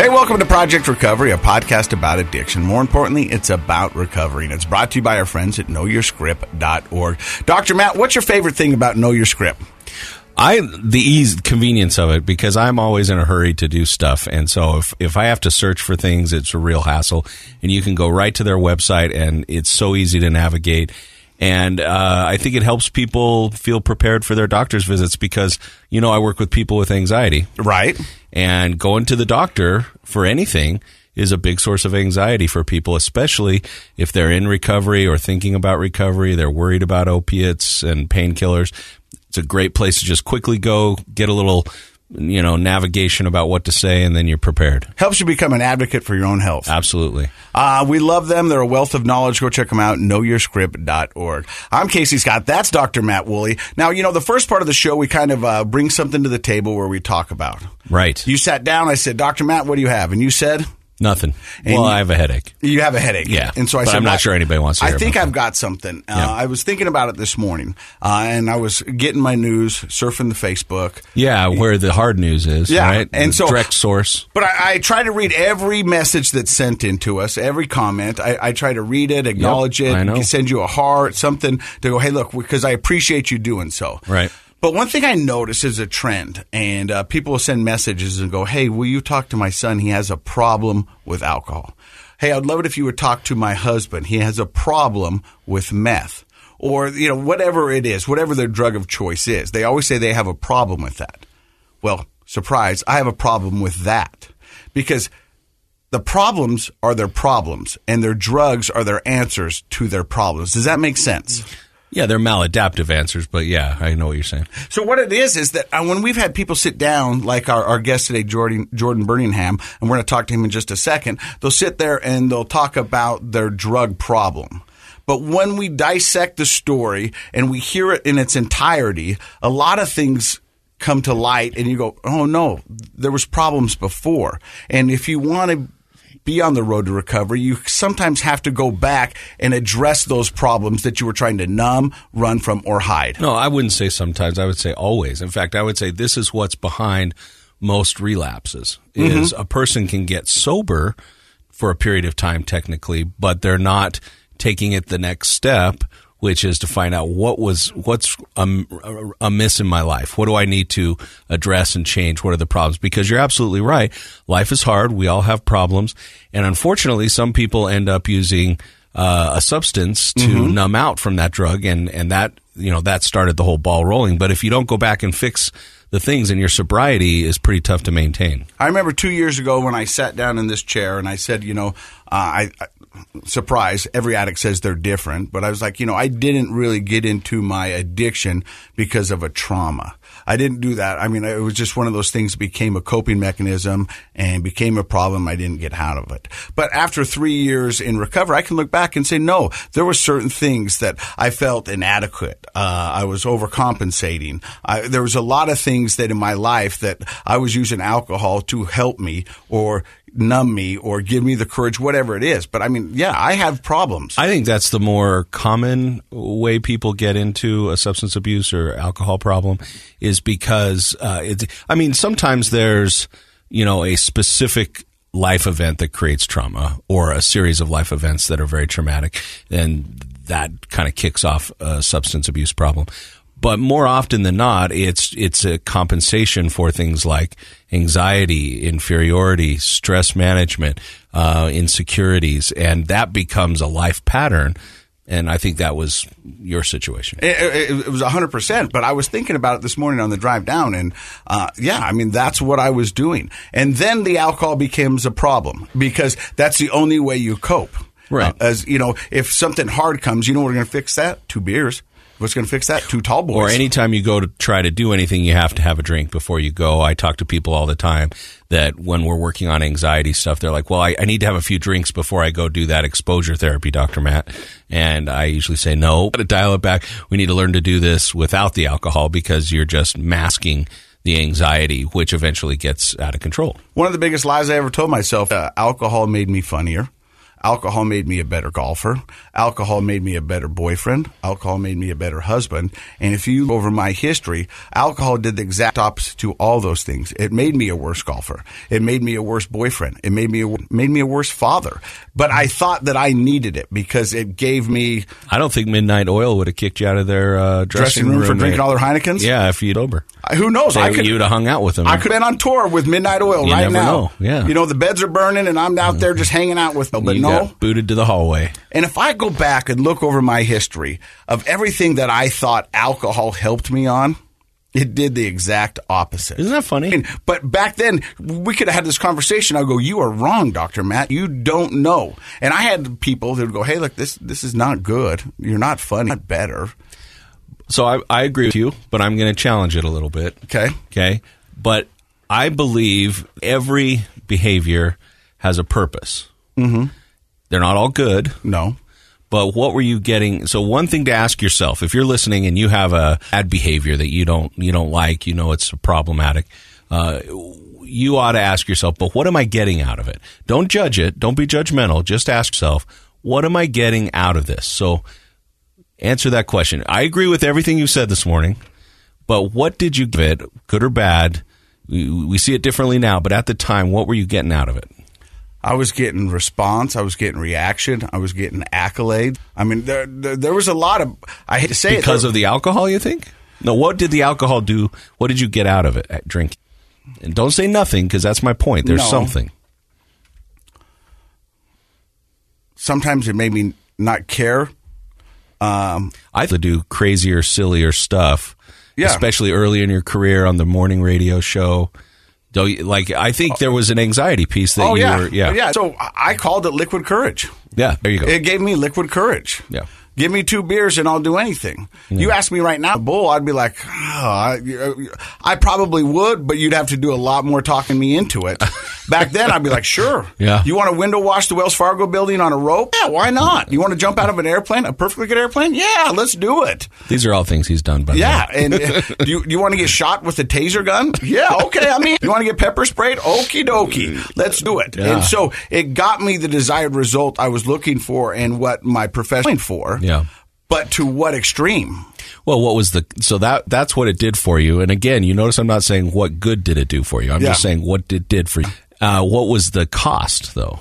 Hey, welcome to Project Recovery, a podcast about addiction. More importantly, it's about recovery, and it's brought to you by our friends at knowyourscript.org. Dr. Matt, what's your favorite thing about Know Your Script? I the ease convenience of it because I'm always in a hurry to do stuff, and so if if I have to search for things, it's a real hassle. And you can go right to their website, and it's so easy to navigate. And uh, I think it helps people feel prepared for their doctor's visits because you know I work with people with anxiety, Right. and going to the doctor for anything is a big source of anxiety for people, especially if they're in recovery or thinking about recovery. They're worried about opiates and painkillers. It's a great place to just quickly go get a little, you know, navigation about what to say, and then you're prepared. Helps you become an advocate for your own health. Absolutely. Uh, we love them. They're a wealth of knowledge. Go check them out. Knowyourscript.org. I'm Casey Scott. That's Dr. Matt Woolley. Now, you know, the first part of the show, we kind of uh, bring something to the table where we talk about. Right. You sat down. I said, Dr. Matt, what do you have? And you said, Nothing. And well, I have a headache. You have a headache. Yeah. And so I But said, I'm not "Well, sure anybody wants to I think I've got something. Uh, Yeah. I was thinking about it this morning, uh, and I was getting my news, surfing the Facebook. Yeah, where the hard news is. Yeah, Right. and The so- direct source. But I, I try to read every message that's sent in to us, every comment. I, I try to read it, acknowledge it, I know. send you a heart, something to go, hey, look, because I appreciate you doing so. Right. But one thing I notice is a trend, and uh, people will send messages and go, "Hey, will you talk to my son? He has a problem with alcohol. Hey, I'd love it if you would talk to my husband. He has a problem with meth, or you know, whatever it is, whatever their drug of choice is. They always say they have a problem with that. Well, surprise, I have a problem with that because the problems are their problems, and their drugs are their answers to their problems. Does that make sense? Yeah, they're maladaptive answers, but yeah, I know what you're saying. So what it is is that uh, when we've had people sit down, like our, our guest today, Jordan Jordan Birmingham, and we're going to talk to him in just a second. They'll sit there and they'll talk about their drug problem. But when we dissect the story and we hear it in its entirety, a lot of things come to light, and you go, "Oh no, there was problems before." And if you want to be on the road to recovery, you sometimes have to go back and address those problems that you were trying to numb, run from, or hide. No, I wouldn't say sometimes. I would say always. In fact, I would say this is what's behind most relapses is mm-hmm. a person can get sober for a period of time technically, but they're not taking it the next step, which is to find out what was what's um, amiss in my life. What do I need to address and change? What are the problems? Because you're absolutely right. Life is hard. We all have problems, and unfortunately, some people end up using uh, a substance to numb out from that drug, and and that you know that started the whole ball rolling. But if you don't go back and fix the things, and your sobriety is pretty tough to maintain. I remember two years ago when I sat down in this chair and I said, you know, uh, I surprise every addict says they're different, but I was like, you know, I didn't really get into my addiction because of a trauma. I didn't do that. I mean, it was just one of those things that became a coping mechanism and became a problem. I didn't get out of it. But after three years in recovery, I can look back and say, no, there were certain things that I felt inadequate. Uh, I was overcompensating. I, there was a lot of things that in my life that I was using alcohol to help me or numb me or give me the courage, whatever it is. But I mean, yeah, I have problems. I think that's the more common way people get into a substance abuse or alcohol problem is because uh, it, I mean sometimes there's you know a specific life event that creates trauma or a series of life events that are very traumatic and that kind of kicks off a substance abuse problem. But more often than not, it's it's a compensation for things like anxiety, inferiority, stress management, uh, insecurities, and that becomes a life pattern. And I think that was your situation. It, it, it was 100%, but I was thinking about it this morning on the drive down. And uh, yeah, I mean, that's what I was doing. And then the alcohol becomes a problem because that's the only way you cope. Right. Uh, as you know, if something hard comes, you know are going to fix that? Two beers. What's going to fix that? Two tall boys. Or anytime you go to try to do anything, you have to have a drink before you go. I talk to people all the time that when we're working on anxiety stuff, they're like, well, I, I need to have a few drinks before I go do that exposure therapy, Dr. Matt. And I usually say, no, to dial it back. We need to learn to do this without the alcohol because you're just masking the anxiety, which eventually gets out of control. One of the biggest lies I ever told myself: uh, alcohol made me funnier. Alcohol made me a better golfer. Alcohol made me a better boyfriend. Alcohol made me a better husband. And if you go over my history, alcohol did the exact opposite to all those things. It made me a worse golfer. It made me a worse boyfriend. It made me a, made me a worse father. But I thought that I needed it because it gave me I don't think Midnight Oil would have kicked you out of their uh, dressing, dressing room for drinking all their Heinekens. Yeah, if you'd over. Who knows? They, I could you'd have hung out with them. I could have been on tour with Midnight Oil You right now. know. Yeah. You know, the beds are burning and I'm out there just hanging out with them. But you no. Got booted to the hallway. And if I go back and look over my history of everything that I thought alcohol helped me on, it did the exact opposite. Isn't that funny? And- But back then, we could have had this conversation. I'll go, "You are wrong, Doctor Matt. You don't know." And I had people that would go, "Hey, look, this this is not good. You're not funny. Not better." So I, I agree with you, but I'm going to challenge it a little bit. Okay. Okay. But I believe every behavior has a purpose. Mm-hmm. They're not all good, No. but what were you getting? So one thing to ask yourself, if you're listening and you have a bad behavior that you don't, you don't like, you know, it's problematic, uh, you ought to ask yourself, but what am I getting out of it? Don't judge it. Don't be judgmental. Just ask yourself, what am I getting out of this? So answer that question. I agree with everything you said this morning, but what did you give it, good or bad? We, we see it differently now, but at the time, what were you getting out of it? I was getting response. I was getting reaction. I was getting accolades. I mean, there, there, there was a lot of. I hate to say Because it of the alcohol, you think? No, what did the alcohol do? What did you get out of it at drinking? And don't say nothing because that's my point. There's No. something. sometimes it made me not care. Um, I to do crazier, sillier stuff, Yeah. especially early in your career on the morning radio show. Though, like, I think there was an anxiety piece that oh you yeah, were, yeah, yeah. So I called it liquid courage. yeah. There you go. It gave me liquid courage. Yeah. Give me two beers and I'll do anything. You ask me right now, bull, I'd be like, oh, I, I probably would, but you'd have to do a lot more talking me into it. Back then, I'd be like, sure. Yeah. You want to window wash the Wells Fargo building on a rope? Yeah, why not? You want to jump out of an airplane, a perfectly good airplane? Yeah, let's do it. These are all things he's done. By the Yeah, and uh, do you, do you want to get shot with a taser gun? Yeah, okay. I mean, you want to get pepper sprayed? Okie dokie. Let's do it. Yeah. And so it got me the desired result I was looking for and what my profession for. Yeah. But to what extreme? Well, what was the so that that's what it did for you? And again, you notice I'm not saying what good did it do for you. I'm Yeah. just saying what it did for you. Uh, what was the cost, though?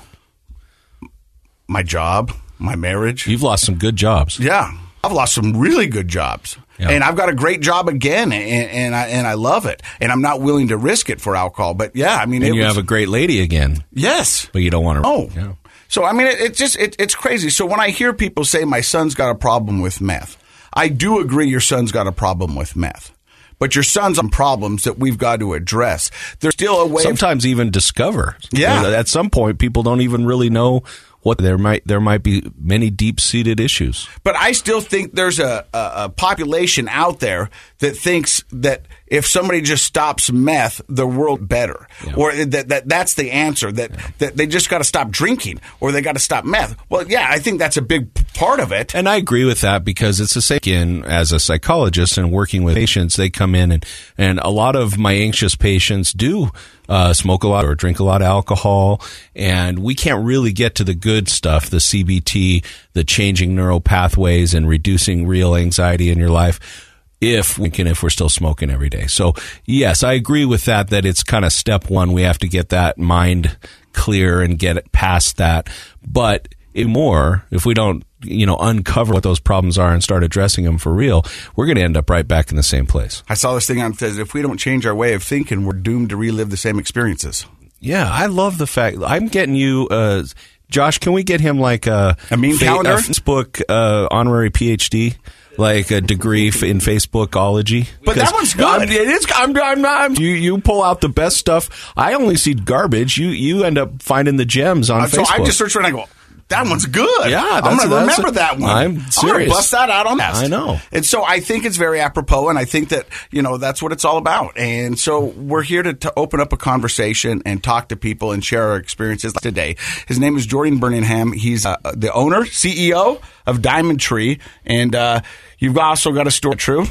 My job, my marriage. You've lost some good jobs. Yeah, I've lost some really good jobs, Yeah. and I've got a great job again, and, and I and I love it, and I'm not willing to risk it for alcohol. But yeah, I mean, And it you was, have a great lady again, yes. but you don't want to. Oh, Yeah. So I mean, it, it just it, it's crazy. So when I hear people say my son's got a problem with meth, I do agree your son's got a problem with meth, but your son's on problems that we've got to address. There's still a way. of Sometimes even discover. Yeah. At some point, people don't even really know what there might there might be many deep seated issues. But I still think there's a, a, a population out there that thinks that if somebody just stops meth, the world better, or that, that that's the answer. That that they just got to stop drinking, or they got to stop meth. Well, yeah, I think that's a big part of it. And I agree with that because it's the same in as a psychologist and working with patients, they come in and, and a lot of my anxious patients do uh, smoke a lot or drink a lot of alcohol. And we can't really get to the good stuff, the CBT, the changing neural pathways and reducing real anxiety in your life if we can, if we're still smoking every day. So yes, I agree with that, that it's kind of step one. We have to get that mind clear and get it past that. But more, if we don't you know, uncover what those problems are and start addressing them for real, we're going to end up right back in the same place. I saw this thing on says if we don't change our way of thinking, we're doomed to relive the same experiences. Yeah, I love the fact I'm getting you. Uh, Josh, can we get him like a, A meme calendar? Facebook uh, honorary PhD, like a degree in Facebookology? But that one's good. I'm, it is. I'm, I'm, I'm, you you pull out the best stuff. I only see garbage. You you end up finding the gems on Uh, so Facebook. I just searched for it and I go, that one's good. Yeah, I'm going to remember that one. I'm serious. bust that out on that. I know. And so I think it's very apropos, and I think that you know that's what it's all about. And so we're here to, to open up a conversation and talk to people and share our experiences today. His name is Jordan Birmingham. He's uh, the owner, CEO of Diamond Tree, and uh, you've also got a store. True.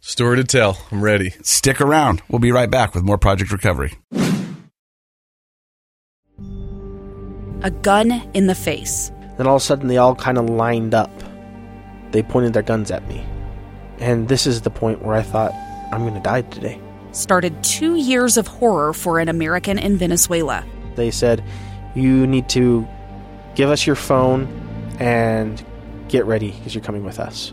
Story to tell. I'm ready. Stick around. We'll be right back with more Project Recovery. A gun in the face. Then all of a sudden, they all kind of lined up. They pointed their guns at me. And this is the point where I thought, I'm going to die today. Started two years of horror for an American in Venezuela. They said, You need to give us your phone and get ready because you're coming with us.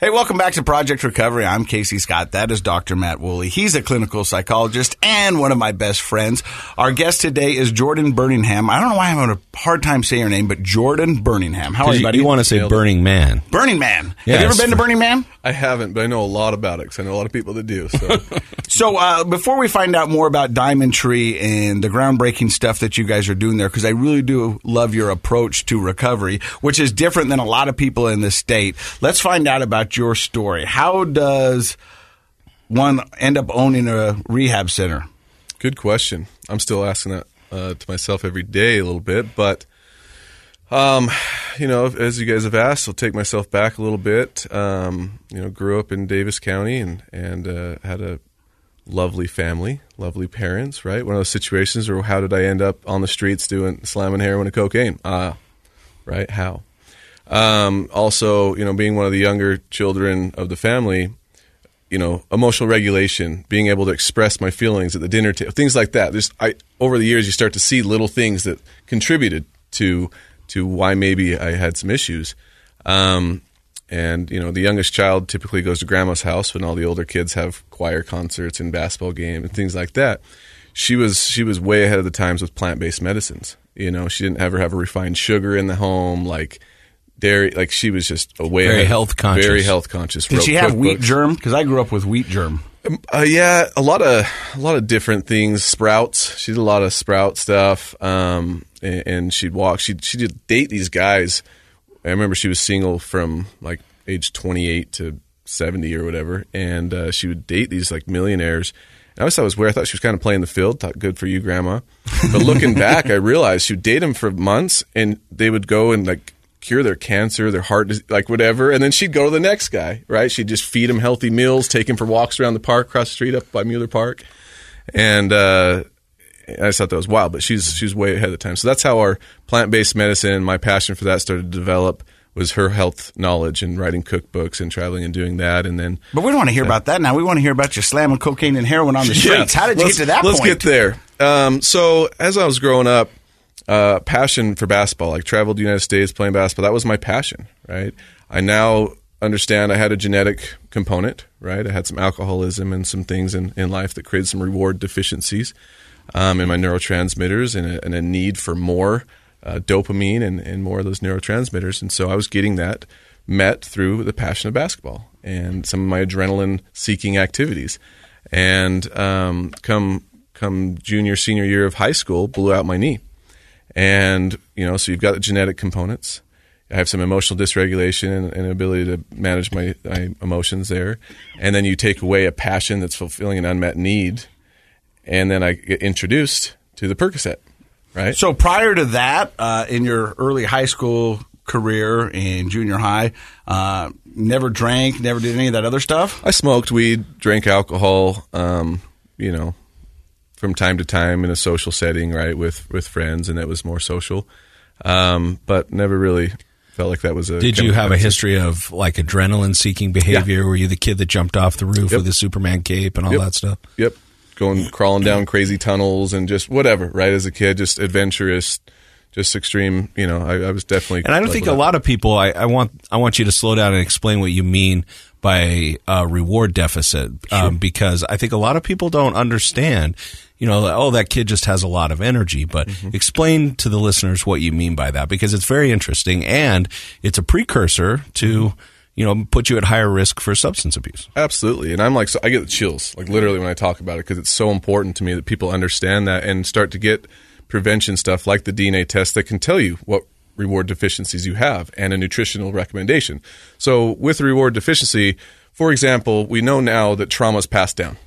Hey, welcome back to Project Recovery. I'm Casey Scott. That is Dr. Matt Woolley. He's a clinical psychologist and one of my best friends. Our guest today is Jordan Birmingham. I don't know why I'm having a hard time saying your name, but Jordan Birmingham. How are you, you, buddy? you want to say Burning Man? Burning Man. Have you ever been to Burning Man? I haven't, but I know a lot about it because I know a lot of people that do. So So, uh, before we find out more about Diamond Tree and the groundbreaking stuff that you guys are doing there, because I really do love your approach to recovery, which is different than a lot of people in the state. Let's find out about your story. How does one end up owning a rehab center? good question. I'm still asking that uh, to myself every day a little bit, but um, you know, as you guys have asked, I'll take myself back a little bit. Um, you know, grew up in Davis County and and uh, had a lovely family, lovely parents. Right, one of those situations where how did I end up on the streets doing slamming heroin and cocaine? Ah, right, how? Um, also, you know, being one of the younger children of the family, you know, emotional regulation, being able to express my feelings at the dinner table, things like that. There's, I over the years, you start to see little things that contributed to to why maybe I had some issues. Um, and you know, the youngest child typically goes to grandma's house when all the older kids have choir concerts and basketball game and things like that. She was she was way ahead of the times with plant based medicines. You know, she didn't ever have a refined sugar in the home, like dairy. Like she was just a way Very ahead- health conscious. Very health conscious. Did Wrote she have wheat cookbooks. germ? Because I grew up with wheat germ. Uh, yeah, a lot of a lot of different things. Sprouts. She did a lot of sprout stuff. Um, and, and she'd walk. She she did date these guys. I remember she was single from like age twenty eight to seventy or whatever, and uh, she would date these like millionaires. And I always thought it was weird. I thought she was kind of playing the field. Thought good for you, grandma. But looking back, I realized she would date them for months, and they would go and like cure their cancer, their heart, like whatever. And then she'd go to the next guy, right? She'd just feed him healthy meals, take him for walks around the park, across the street up by Mueller Park. And, uh, I just thought that was wild, but she's, she's way ahead of the time. So that's how our plant based medicine, my passion for that started to develop was her health knowledge and writing cookbooks and traveling and doing that. And then But we don't want to hear about that now. We want to hear about you slamming cocaine and heroin on the streets. Yeah. How did you Let's- get to that let's point? get there. Um, so as I was growing up, uh, passion for basketball, like traveled the United States playing basketball, that was my passion, right? I now understand I had a genetic component, right? I had some alcoholism and some things in, in life that created some reward deficiencies um, in my neurotransmitters and a, and a need for more uh, dopamine and, and more of those neurotransmitters. And so I was getting that met through the passion of basketball and some of my adrenaline seeking activities. And um, come come junior senior year of high school, blew out my knee. And you know, so you've got the genetic components. I have some emotional dysregulation and, and ability to manage my, my emotions there. And then you take away a passion that's fulfilling an unmet need, and then I get introduced to the Percocet. right? So prior to that, uh, in your early high school career and junior high, uh, never drank, never did any of that other stuff. I smoked weed, drank alcohol, um, you know, from time to time in a social setting, right, with with friends, and it was more social. Um, but never really felt like that was a. Did you have a history of like adrenaline seeking behavior? Were you the kid that jumped off the roof Yep. with the Superman cape and all Yep. that stuff? Yep, going crawling down crazy tunnels and just whatever, right? As a kid, just adventurous, just extreme. You know, I, I was definitely. And I don't think a lot of people. I, I want I want you to slow down and explain what you mean by uh, reward deficit, um, because I think a lot of people don't understand. You know, oh, that kid just has a lot of energy. But Mm-hmm. explain to the listeners what you mean by that, because it's very interesting and it's a precursor to you know put you at higher risk for substance abuse. Absolutely. And I'm like, so I get the chills, like literally when I talk about it, because it's so important to me that people understand that and start to get prevention stuff like the DNA test that can tell you what reward deficiencies you have and a nutritional recommendation. So with reward deficiency, for example, we know now that trauma is passed down.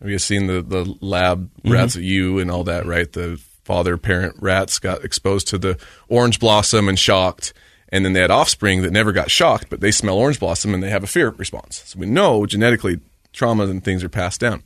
Have you seen the, the lab mm-hmm. rats at you and all that, right? The father parent rats got exposed to the orange blossom and shocked. And then they had offspring that never got shocked, but they smell orange blossom and they have a fear response. So we know genetically traumas and things are passed down.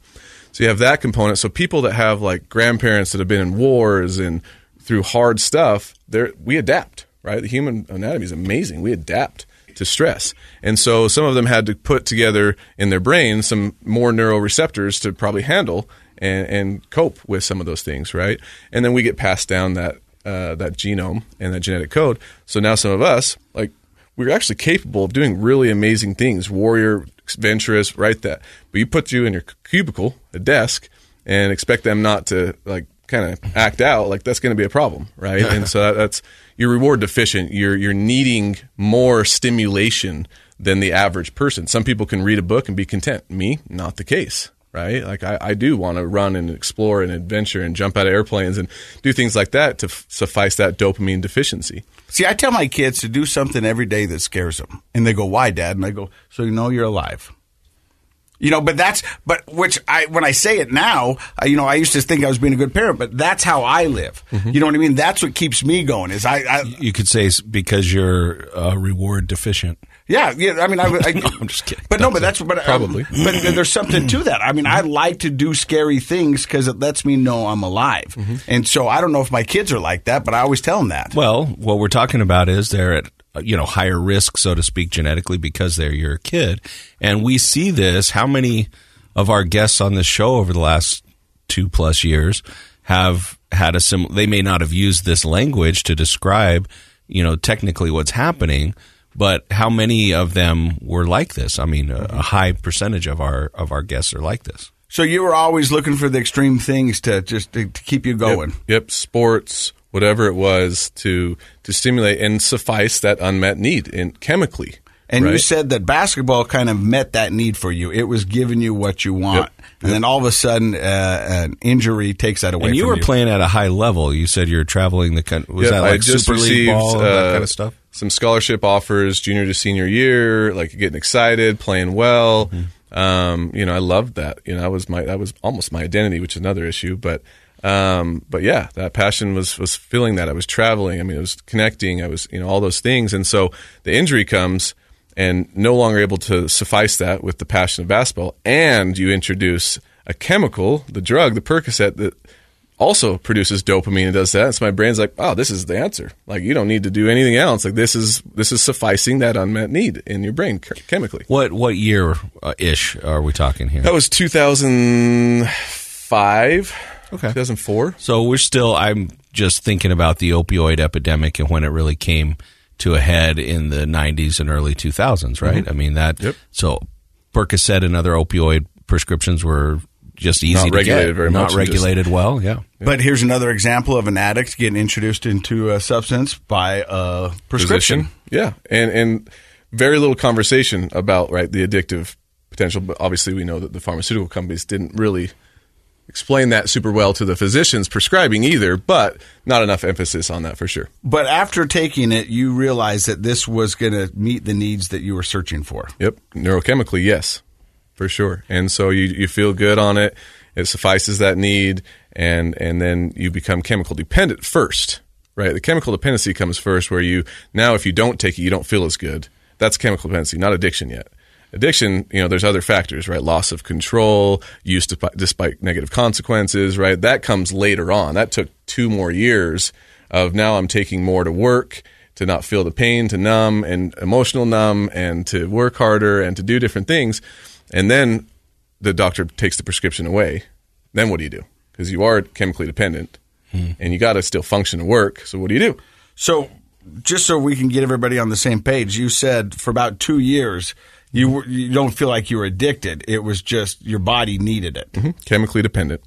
So you have that component. So people that have like grandparents that have been in wars and through hard stuff, they we adapt, right? The human anatomy is amazing. We adapt to stress. And so some of them had to put together in their brain some more neuroreceptors to probably handle and, and cope with some of those things, right? And then we get passed down that uh, that genome and that genetic code. So now some of us, like, we're actually capable of doing really amazing things. Warrior, adventurous, right? That. But you put you in your cubicle, a desk, and expect them not to like kind of act out, like that's going to be a problem, right? and so that, that's you're reward deficient. You're you're needing more stimulation than the average person. Some people can read a book and be content. Me, not the case. Right, like I, I do want to run and explore and adventure and jump out of airplanes and do things like that to f- suffice that dopamine deficiency. See, I tell my kids to do something every day that scares them, and they go, "Why, Dad?" And I go, "So you know you're alive." You know, but that's but which I when I say it now, I, you know, I used to think I was being a good parent, but that's how I live. You know what I mean? That's what keeps me going. Is I, I You could say s- because you're uh, reward deficient. Yeah, yeah. I mean, I, I I'm just kidding. But no, but that's but Probably. But there's something to that. I mean, I like to do scary things because it lets me know I'm alive. And so I don't know if my kids are like that, but I always tell them that. Well, what we're talking about is they're at uh, you know higher risk, so to speak, genetically because they're your kid, and we see this. How many of our guests on this show over the last two plus years have had a sim? They may not have used this language to describe, you know, technically what's happening, but how many of them were like this? I mean, a, a high percentage of our of our guests are like this. So you were always looking for the extreme things to just to, to keep you going. Yep, yep, sports, whatever it was to to stimulate and suffice that unmet need in chemically. And you said that basketball kind of met that need for you. It was giving you what you want, Yep. and then all of a sudden, uh, an injury takes that away. And you from were playing at a high level. You said you're traveling the country. Was Yep, that I like just Super League ball and that uh, kind of stuff? Some scholarship offers, junior to senior year, like getting excited, playing well. Mm-hmm. Um, you know, I loved that. You know, that was my that was almost my identity, which is another issue. But um, but yeah, that passion was was feeling that. I was traveling. I mean, I was connecting. I was you know all those things. And so the injury comes, and no longer able to suffice that with the passion of basketball, and you introduce a chemical, the drug, the Percocet that also produces dopamine and does that. So my brain's like, oh, this is the answer. Like you don't need to do anything else. Like this is this is sufficing that unmet need in your brain chemically. What what year uh, ish are we talking here? That was 2005. Okay. 2004. So we're still. I'm just thinking about the opioid epidemic and when it really came to a head in the 90s and early 2000s, right? I mean that. Mm-hmm. Yep. So Percocet and other opioid prescriptions were just easy Not to regulated get. very not much and just- regulated well. Yeah. But here's another example of an addict getting introduced into a substance by a prescription. Physician. Yeah, and and very little conversation about right the addictive potential. But obviously, we know that the pharmaceutical companies didn't really explain that super well to the physicians prescribing either. But not enough emphasis on that for sure. But after taking it, you realized that this was going to meet the needs that you were searching for. Yep, neurochemically, yes, for sure. And so you you feel good on it, It suffices that need, and and then you become chemical dependent first, right? The chemical dependency comes first, where you now if you don't take it, you don't feel as good. That's chemical dependency, not addiction yet. Addiction, you know, there's other factors, right? Loss of control, use despite, despite negative consequences, right? That comes later on. That took two more years of now I'm taking more to work to not feel the pain, to numb and emotional numb, and to work harder and to do different things. And then the doctor takes the prescription away. Then what do you do? Because you are chemically dependent and you got to still function and work. So what do you do? So, just so we can get everybody on the same page, you said for about two years you were, you don't feel like you were addicted. It was just your body needed it. Chemically dependent.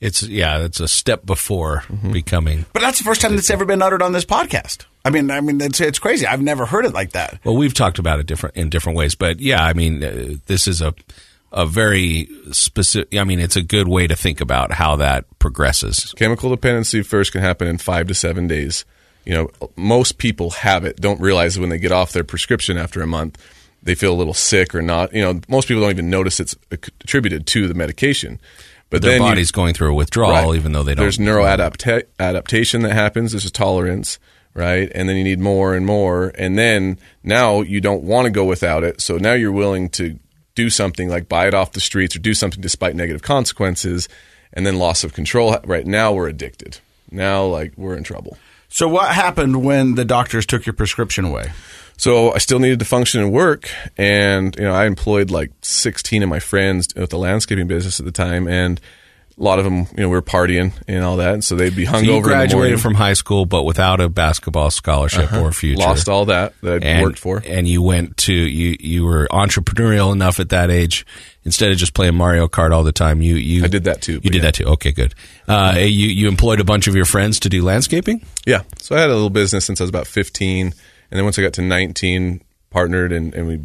It's yeah, it's a step before Mm-hmm. becoming. But that's the first time that's ever been uttered on this podcast. I mean, I mean, it's it's crazy. I've never heard it like that. Well, we've talked about it different in different ways, but yeah, I mean, uh, this is a a very specific. I mean, it's a good way to think about how that progresses. Chemical dependency first can happen in five to seven days. You know, most people have it, don't realize when they get off their prescription after a month, they feel a little sick or not. You know, most people don't even notice it's attributed to the medication. But Their then you- body's going through a withdrawal, Right. even though they don't. There's neuroadaptation that happens. There's a tolerance, right? And then you need more and more. And then now you don't want to go without it. So now you're willing to do something like buy it off the streets or do something despite negative consequences. And then loss of control. Right now we're addicted. Now, like, we're in trouble. So, what happened when the doctors took your prescription away? So I still needed to function and work, and you know I employed like 16 of my friends with the landscaping business at the time, and a lot of them, you know, we were partying and all that, and so they'd be so hungover. you the morning. graduated from high school, but without a basketball scholarship or future. Uh-huh. lost all that that I and, worked for. and you went to you. You were entrepreneurial enough at that age. Instead of just playing Mario Kart all the time, you you I did that too, You did yeah. that too. Okay, good. Uh, you you employed a bunch of your friends to do landscaping. Yeah, so I had a little business since I was about 15, and then once I got to 19, partnered and, and we.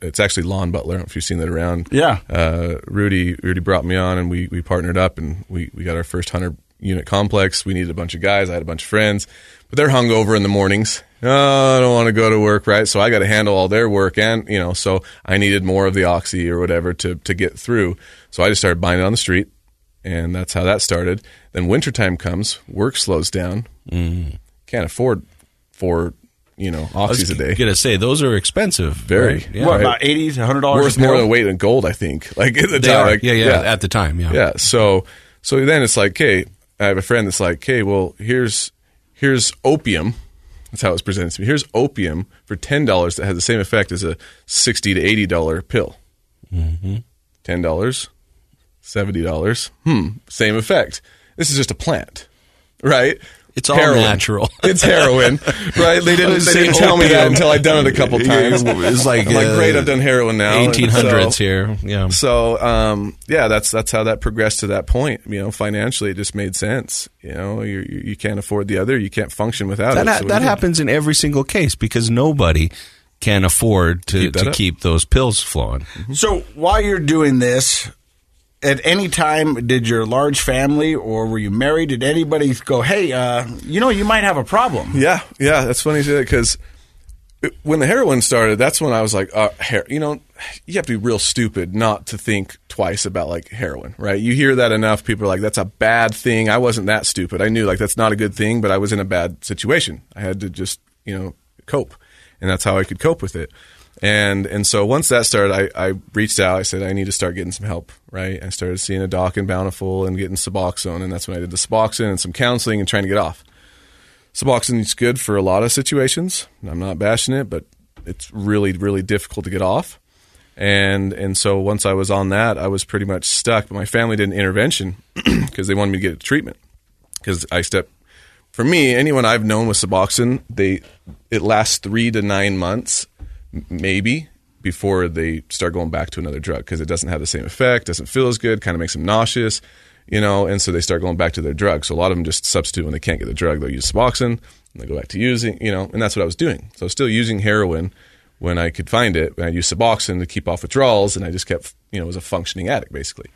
It's actually Lawn Butler. I don't know if you've seen that around. Yeah. uh, Rudy Rudy brought me on and we, we partnered up and we, we got our first hundred unit complex. We needed a bunch of guys. I had a bunch of friends, but they're hungover in the mornings. Oh, I don't want to go to work, right? So I got to handle all their work and you know, so I needed more of the oxy or whatever to to get through. So I just started buying it on the street, and that's how that started. Then wintertime comes, work slows down. Mm. Can't afford four you know I was oxys a day. Gonna say those are expensive. Very. right? Yeah. what right. about eighty to hundred dollars? Worth more than weight in gold, I think. Like at the They time, like, yeah, yeah, At the time, yeah. yeah. So so then it's like, okay, I have a friend that's like, okay, well, here's here's opium. That's how it was presented to me. Here's opium for ten dollars that has the same effect as a sixty to eighty dollar pill. Mm-hmm. dollars, seventy dollars. Hmm, same effect. This is just a plant, right? It's all Heroin. natural. It's heroin, right? They didn't, they didn't tell me that until I'd done it a couple times. It's like, I'm like, uh, great, I've done heroin now. Eighteen hundreds so- here. Yeah. so um, yeah, that's that's how that progressed to that point. You know, financially, it just made sense. You know, you you you can't afford the other, you can't function without That it. So that happens in every single case because nobody can afford to Keep to keep those pills flowing. So while you're doing this, at any time did your large family or were you married? Did anybody go, "Hey, uh, you know, you might have a problem"? Yeah, yeah, that's funny because when the heroin started, that's when I was like, uh, her- you know, you have to be real stupid not to think twice about like heroin, right? You hear that enough, people are like, that's a bad thing. I wasn't that stupid. I knew like that's not a good thing, but I was in a bad situation. I had to just, you know, cope, and that's how I could cope with it. And and so once that started, I, I reached out. I said I need to start getting some help. Right, I started seeing a doc in Bountiful and getting Suboxone, and that's when I did the Suboxone and some counseling and trying to get off. Suboxone is good for a lot of situations. I'm not bashing it, but it's really, really difficult to get off. And and so once I was on that, I was pretty much stuck. But my family did an intervention because they wanted me to get treatment. Because I stepped for me, anyone I've known with Suboxone, they it lasts three to nine months, maybe before they start going back to another drug because it doesn't have the same effect, doesn't feel as good, kind of makes them nauseous, you know, and so they start going back to their drug. So a lot of them just substitute when they can't get the drug, they'll use Suboxone and they go back to using, you know, and that's what I was doing. So I was still using heroin when I could find it, and I used Suboxone to keep off withdrawals, and I just kept, you know, was a functioning addict basically.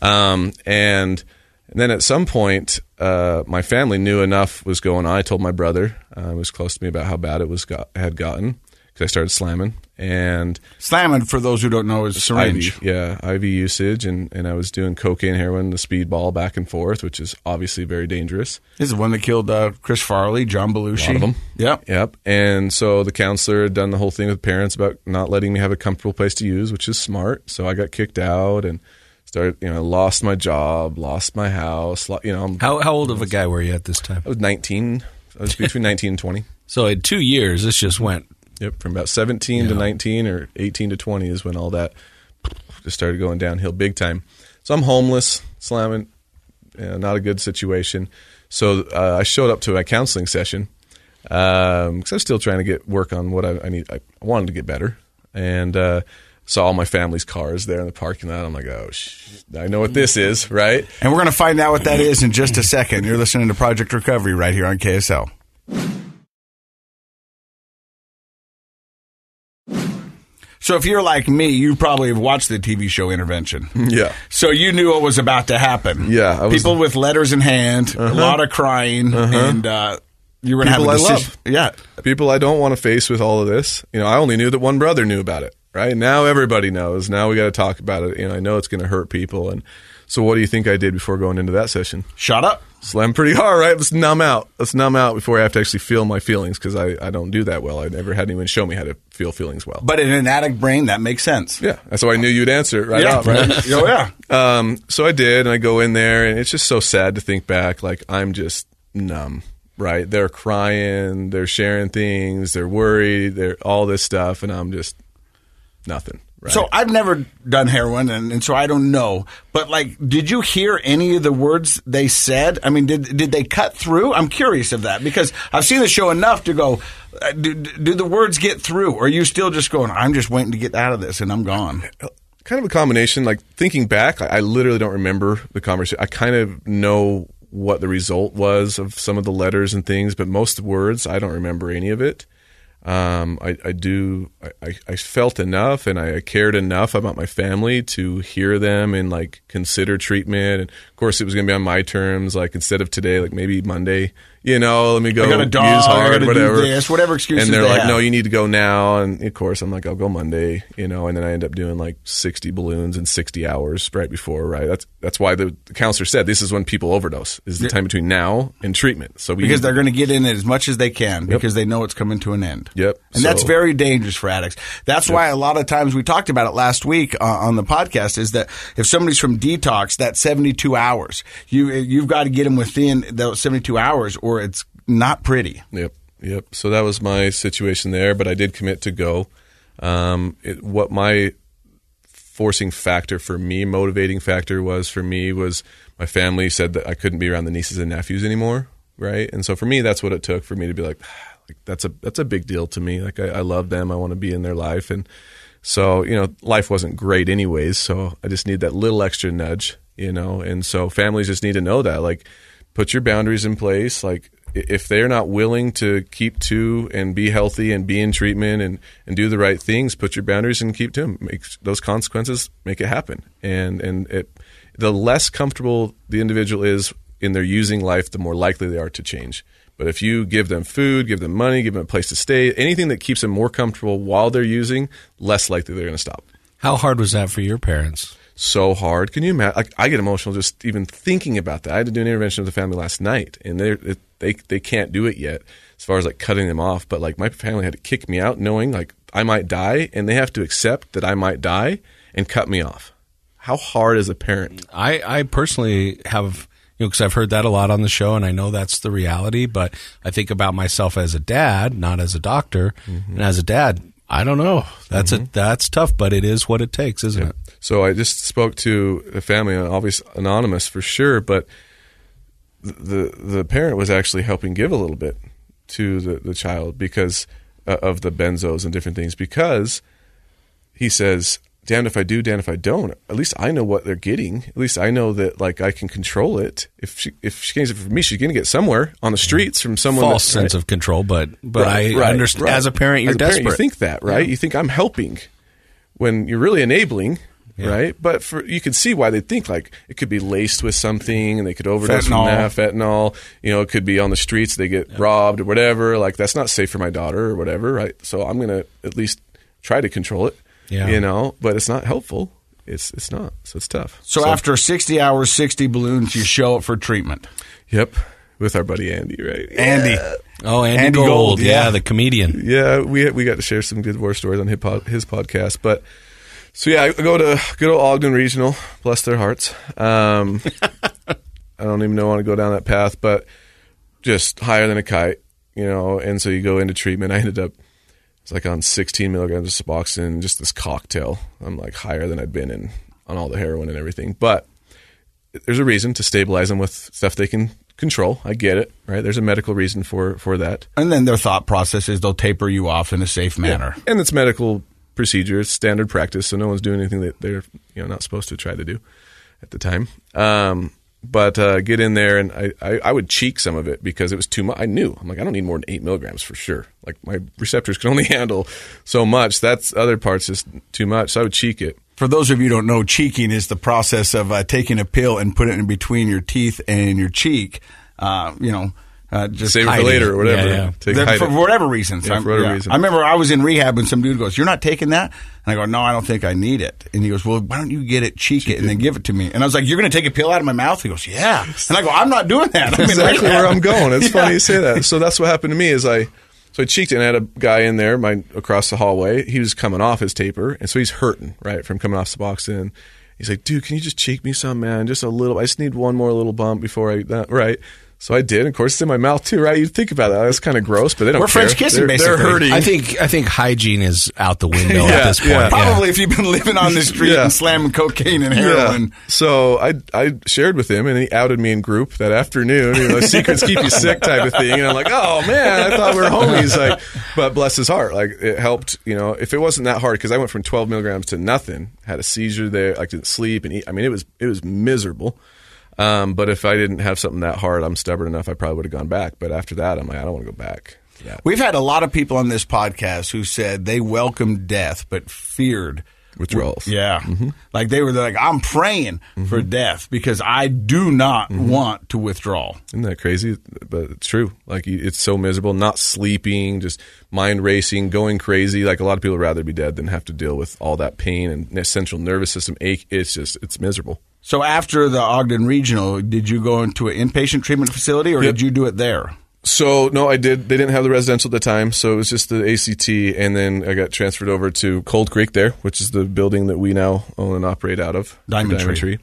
Um, and and then at some point, uh, my family knew enough was going on. I told my brother, uh, who was close to me, about how bad it was got, had gotten I started slamming and Slamming, for those who don't know, is syringe. IV, yeah, IV usage, and, and I was doing cocaine, heroin, the speedball back and forth, which is obviously very dangerous. This is the one that killed uh, Chris Farley, John Belushi. A lot of them. Yep. Yep. And so the counselor had done the whole thing with parents about not letting me have a comfortable place to use, which is smart. So I got kicked out and started, you know, lost my job, lost my house. lo- You know, I'm- How how old of a guy were you at this time? I was 19. I was between 19 and 20. So in two years, this just went. Yep. From about 17 to 19 or 18 to 20 is when all that just started going downhill big time. So I'm homeless, slamming, yeah, not a good situation. So uh, I showed up to a counseling session because I was still trying to get work on what I, I need. I wanted to get better, and uh, saw all my family's cars there in the parking lot. I'm like, oh, sh- I know what this is, right? And we're going to find out what that is in just a second. You're listening to Project Recovery right here on KSL. So if you're like me, you probably have watched the TV show Intervention. Yeah. So you knew what was about to happen. Yeah, was- People with letters in hand, a lot of crying, and uh, you were going to have a I decision. love. Yeah. People I don't want to face with all of this. You know, I only knew that one brother knew about it, right? Now everybody knows. Now we got to talk about it. You know, I know it's going to hurt people. And so what do you think I did before going into that session? Shut up. Slam pretty hard, right? Let's numb out. Let's numb out before I have to actually feel my feelings because I, I don't do that well. I never had anyone show me how to feel feelings well. But in an addict brain, that makes sense. Yeah, that's why I knew you'd answer it right Yeah. out, right? oh, yeah. Um, so I did, and I go in there, and it's just so sad to think back. Like I'm just numb, right? They're crying, they're sharing things, they're worried, they're all this stuff, and I'm just nothing. Right? So I've never done heroin, and, and so I don't know. But like, did you hear any of the words they said? I mean, did did they cut through? I'm curious of that because I've seen the show enough to go. Uh, do, do the words get through? Or are you still just going? I'm just waiting to get out of this, and I'm gone. kind of a combination. Like thinking back, I, I literally don't remember the conversation. I kind of know what the result was of some of the letters and things, but most words I don't remember any of it. Um, I, I do. I, I- felt enough, and I cared enough about my family to hear them and like consider treatment. And of course, it was going to be on my terms. Like instead of today, like maybe Monday. You know, let me go I got a dog, use hard, whatever. this, whatever excuses And they're they like, have. no, you need to go now. And of course, I'm like, I'll go Monday. You know, and then I end up doing like 60 balloons in 60 hours right before. Right. That's that's why the, the counselor said this is when people overdose is the time between now and treatment. So we because they're going to get in it as much as they can Yep. because they know it's coming to an end. Yep. And that's very dangerous for addicts. That's why a lot of times we talked about it last week uh, on the podcast is that if somebody's from detox, that 72 hours, you you've got to get them within those 72 hours or it's not pretty. Yep, yep. So that was my situation there, but I did commit to go. Um, it, what my forcing factor for me, motivating factor was for me was my family said that I couldn't be around the nieces and nephews anymore, right? And so for me, that's what it took for me to be like, like that's a that's a big deal to me. Like I, I love them, I want to be in their life, and so you know, life wasn't great anyways. So I just need that little extra nudge, you know. And so families just need to know that, like, put your boundaries in place, like if they're not willing to keep to and be healthy and be in treatment and, and do the right things, put your boundaries and keep to them. Make those consequences, make it happen. And and it, the less comfortable the individual is in their using life, the more likely they are to change. But if you give them food, give them money, give them a place to stay, anything that keeps them more comfortable while they're using, less likely they're going to stop How hard was that for your parents? So hard. Can you imagine? Like, I get emotional just even thinking about that. I had to do an intervention with the family last night, and they they they can't do it yet as far as like cutting them off. But like my family had to kick me out, knowing like I might die, and they have to accept that I might die and cut me off. How hard is a parent? I, I personally have, you know, because I've heard that a lot on the show, and I know that's the reality. But I think about myself as a dad, not as a doctor, Mm-hmm. and as a dad, I don't know. That's a that's tough, but it is what it takes, isn't it? So I just spoke to a family, obviously anonymous for sure, but the the, the parent was actually helping give a little bit to the, the child because uh, of the benzos and different things because he says damned if i do damned if i don't at least i know what they're getting at least i know that like i can control it if she if she gets it from me she's going to get somewhere on the streets from someone False that- sense of control, but but Right, I right, understand. right. As a parent, you're As a parent, desperate. you think that, right? You think I'm helping when you're really enabling, right? But for you can see why they think like it could be laced with something and they could overdose Fentanyl. from that fentanyl. You know, it could be on the streets they get robbed or whatever. Like that's not safe for my daughter or whatever, right? So I'm gonna at least try to control it. Yeah. You know, but it's not helpful. It's it's not. So it's tough. So, after 60 hours, 60 balloons, you show up for treatment. Yep. With our buddy Andy, right? Andy. Oh, Andy, Andy Gold, Gold, yeah. yeah. the comedian. Yeah, we we got to share some good war stories on his, pod, his podcast. But so yeah, I go to good old Ogden Regional. Bless their hearts. Um, I don't even know want to go down that path, but just higher than a kite, you know. And so you go into treatment. I ended up it's like on 16 milligrams of Suboxone, just this cocktail. I'm like higher than I'd been in on all the heroin and everything, but there's a reason to stabilize them with stuff they can control. I get it, right? There's a medical reason for for that. And then their thought process is they'll taper you off in a safe manner. And it's medical procedure, it's standard practice, so no one's doing anything that they're you know not supposed to try to do at the time. Um, but uh, get in there, and I, I, I would cheek some of it because it was too much. I knew I'm like I don't need more than eight milligrams for sure. Like my receptors can only handle so much. That's other parts just too much. So I would cheek it. For those of you don't know, cheeking is the process of uh, taking a pill and putting it in between your teeth and your cheek. Uh, you know, uh, just Save it for later or whatever. Yeah, yeah. Take- hide for it. whatever reasons. Yeah, for whatever yeah. reason. I remember I was in rehab and some dude goes, "You're not taking that," and I go, "No, I don't think I need it." And he goes, "Well, why don't you get it, cheek, it, and then give it to me?" And I was like, "You're going to take a pill out of my mouth?" He goes, "Yeah," and I go, "I'm not doing that." I'm exactly rehab." where I'm going. It's funny you say that. So that's what happened to me. Is I so I cheeked it and I had a guy in there, my across the hallway. He was coming off his taper, and so he's hurting right from coming off the box. Suboxone. He's like, "Dude, can you just cheek me some, man? Just a little. I just need one more little bump before I that right." So I did. Of course, it's in my mouth too, right? You think about that. That's kind of gross, but they don't. We're care. French kissing, They're- They're basically. hurting. I think I think hygiene is out the window Yeah, at this point. yeah. yeah. Probably if you've been living on the street Yeah. and slamming cocaine and heroin. Yeah. So I I shared with him, and he outed me in group that afternoon. You know, secrets keep you sick type of thing. And I'm like, oh man, I thought we were homies. Like, but bless his heart, like it helped. You know, if it wasn't that hard, because I went from 12 milligrams to nothing, had a seizure there, I didn't sleep and eat. I mean, it was it was miserable. Um, but if I didn't have something that hard, I'm stubborn enough. I probably would have gone back. But after that, I'm like, I don't want to go back. We've had a lot of people on this podcast who said they welcomed death but feared Withdrawals. Yeah, mm-hmm. like they were like, I'm praying mm-hmm. for death because I do not mm-hmm. want to withdraw. Isn't that crazy? But it's true. Like it's so miserable. Not sleeping, just mind racing, going crazy. Like a lot of people would rather be dead than have to deal with all that pain and central nervous system ache. It's just it's miserable. So after the Ogden Regional, did you go into an inpatient treatment facility or Yep. did you do it there? So no, I did. They didn't have the residential at the time, so it was just the ACT, and then I got transferred over to Cold Creek there, which is the building that we now own and operate out of. Diamond Tree. Tree.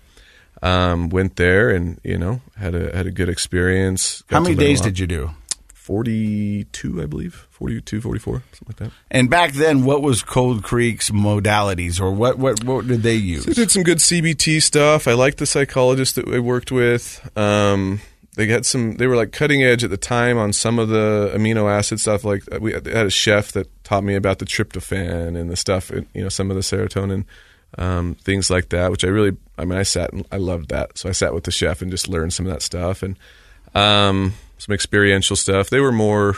Um, went there and you know had a had a good experience. How many days did you do? Forty two, I believe. 42, 44, something like that. And back then, what was Cold Creek's modalities, or what what what did they use? They did some good CBT stuff. I liked the psychologist that I worked with. Um, they had some. They were like cutting edge at the time on some of the amino acid stuff. Like uh, we had a chef that taught me about the tryptophan and the stuff. You know, some of the serotonin um, things like that. Which I really. I mean, I sat and I loved that. So I sat with the chef and just learned some of that stuff and um, some experiential stuff. They were more